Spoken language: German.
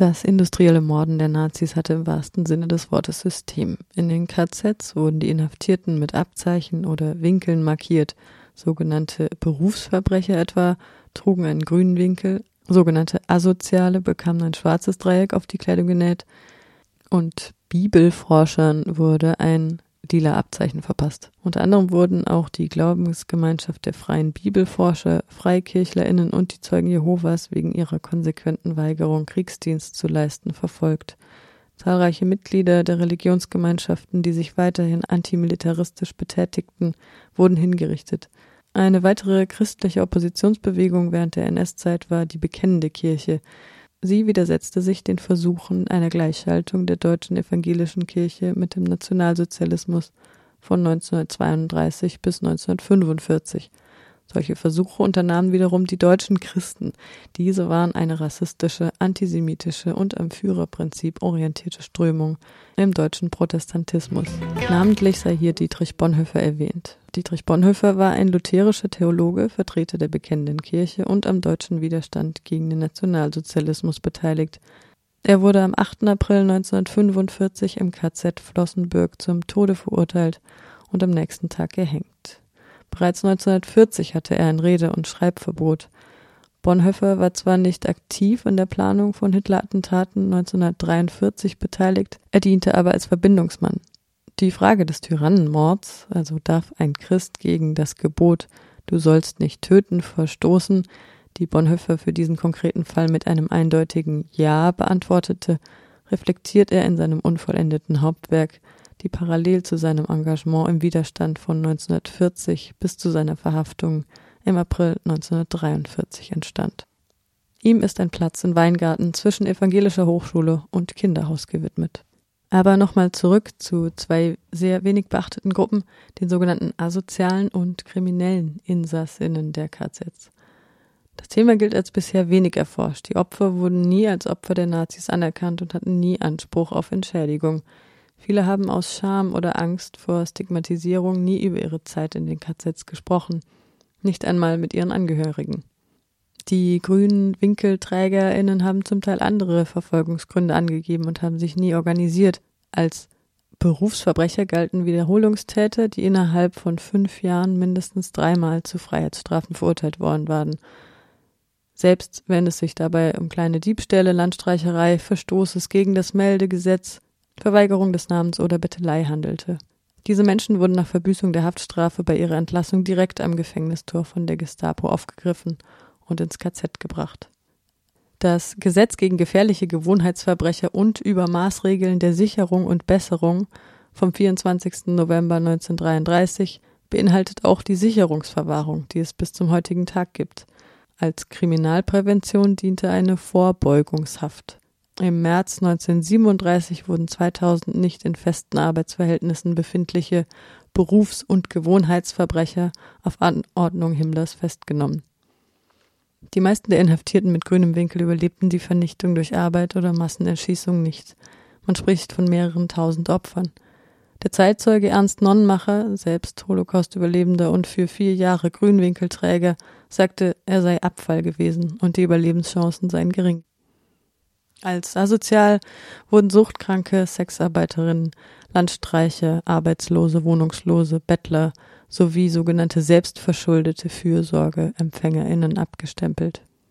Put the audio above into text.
Das industrielle Morden der Nazis hatte im wahrsten Sinne des Wortes System. In den KZs wurden die Inhaftierten mit Abzeichen oder Winkeln markiert. Sogenannte Berufsverbrecher etwa trugen einen grünen Winkel, sogenannte Asoziale bekamen ein schwarzes Dreieck auf die Kleidung genäht und Bibelforschern wurde ein lila Abzeichen verpasst. Unter anderem wurden auch die Glaubensgemeinschaft der Freien Bibelforscher, FreikirchlerInnen und die Zeugen Jehovas wegen ihrer konsequenten Weigerung, Kriegsdienst zu leisten, verfolgt. Zahlreiche Mitglieder der Religionsgemeinschaften, die sich weiterhin antimilitaristisch betätigten, wurden hingerichtet. Eine weitere christliche Oppositionsbewegung während der NS-Zeit war die Bekennende Kirche, Sie widersetzte sich den Versuchen einer Gleichschaltung der deutschen evangelischen Kirche mit dem Nationalsozialismus von 1932 bis 1945. Solche Versuche unternahmen wiederum die deutschen Christen. Diese waren eine rassistische, antisemitische und am Führerprinzip orientierte Strömung im deutschen Protestantismus. Namentlich sei hier Dietrich Bonhoeffer erwähnt. Dietrich Bonhoeffer war ein lutherischer Theologe, Vertreter der bekennenden Kirche und am deutschen Widerstand gegen den Nationalsozialismus beteiligt. Er wurde am 8. April 1945 im KZ Flossenbürg zum Tode verurteilt und am nächsten Tag gehängt. Bereits 1940 hatte er ein Rede- und Schreibverbot. Bonhoeffer war zwar nicht aktiv in der Planung von Hitler-Attentaten 1943 beteiligt, er diente aber als Verbindungsmann. Die Frage des Tyrannenmords, also darf ein Christ gegen das Gebot Du sollst nicht töten verstoßen, die Bonhoeffer für diesen konkreten Fall mit einem eindeutigen Ja beantwortete, reflektiert er in seinem unvollendeten Hauptwerk, die parallel zu seinem Engagement im Widerstand von 1940 bis zu seiner Verhaftung im April 1943 entstand. Ihm ist ein Platz in Weingarten zwischen evangelischer Hochschule und Kinderhaus gewidmet. Aber nochmal zurück zu zwei sehr wenig beachteten Gruppen, den sogenannten asozialen und kriminellen Insassinnen der KZs. Das Thema gilt als bisher wenig erforscht. Die Opfer wurden nie als Opfer der Nazis anerkannt und hatten nie Anspruch auf Entschädigung. Viele haben aus Scham oder Angst vor Stigmatisierung nie über ihre Zeit in den KZs gesprochen, nicht einmal mit ihren Angehörigen. Die grünen WinkelträgerInnen haben zum Teil andere Verfolgungsgründe angegeben und haben sich nie organisiert. Als Berufsverbrecher galten Wiederholungstäter, die innerhalb von fünf Jahren mindestens dreimal zu Freiheitsstrafen verurteilt worden waren. Selbst wenn es sich dabei um kleine Diebstähle, Landstreicherei, Verstoßes gegen das Meldegesetz, Verweigerung des Namens oder Bettelei handelte. Diese Menschen wurden nach Verbüßung der Haftstrafe bei ihrer Entlassung direkt am Gefängnistor von der Gestapo aufgegriffen und ins KZ gebracht. Das Gesetz gegen gefährliche Gewohnheitsverbrecher und Übermaßregeln der Sicherung und Besserung vom 24. November 1933 beinhaltet auch die Sicherungsverwahrung, die es bis zum heutigen Tag gibt. Als Kriminalprävention diente eine Vorbeugungshaft. Im März 1937 wurden 2000 nicht in festen Arbeitsverhältnissen befindliche Berufs- und Gewohnheitsverbrecher auf Anordnung Himmlers festgenommen. Die meisten der Inhaftierten mit grünem Winkel überlebten die Vernichtung durch Arbeit oder Massenerschießung nicht. Man spricht von mehreren tausend Opfern. Der Zeitzeuge Ernst Nonnenmacher, selbst Holocaust-Überlebender und für vier Jahre Grünwinkelträger, sagte, er sei Abfall gewesen und die Überlebenschancen seien gering. Als asozial wurden Suchtkranke, Sexarbeiterinnen, Landstreicher, Arbeitslose, Wohnungslose, Bettler, sowie sogenannte selbstverschuldete Fürsorgeempfängerinnen abgestempelt.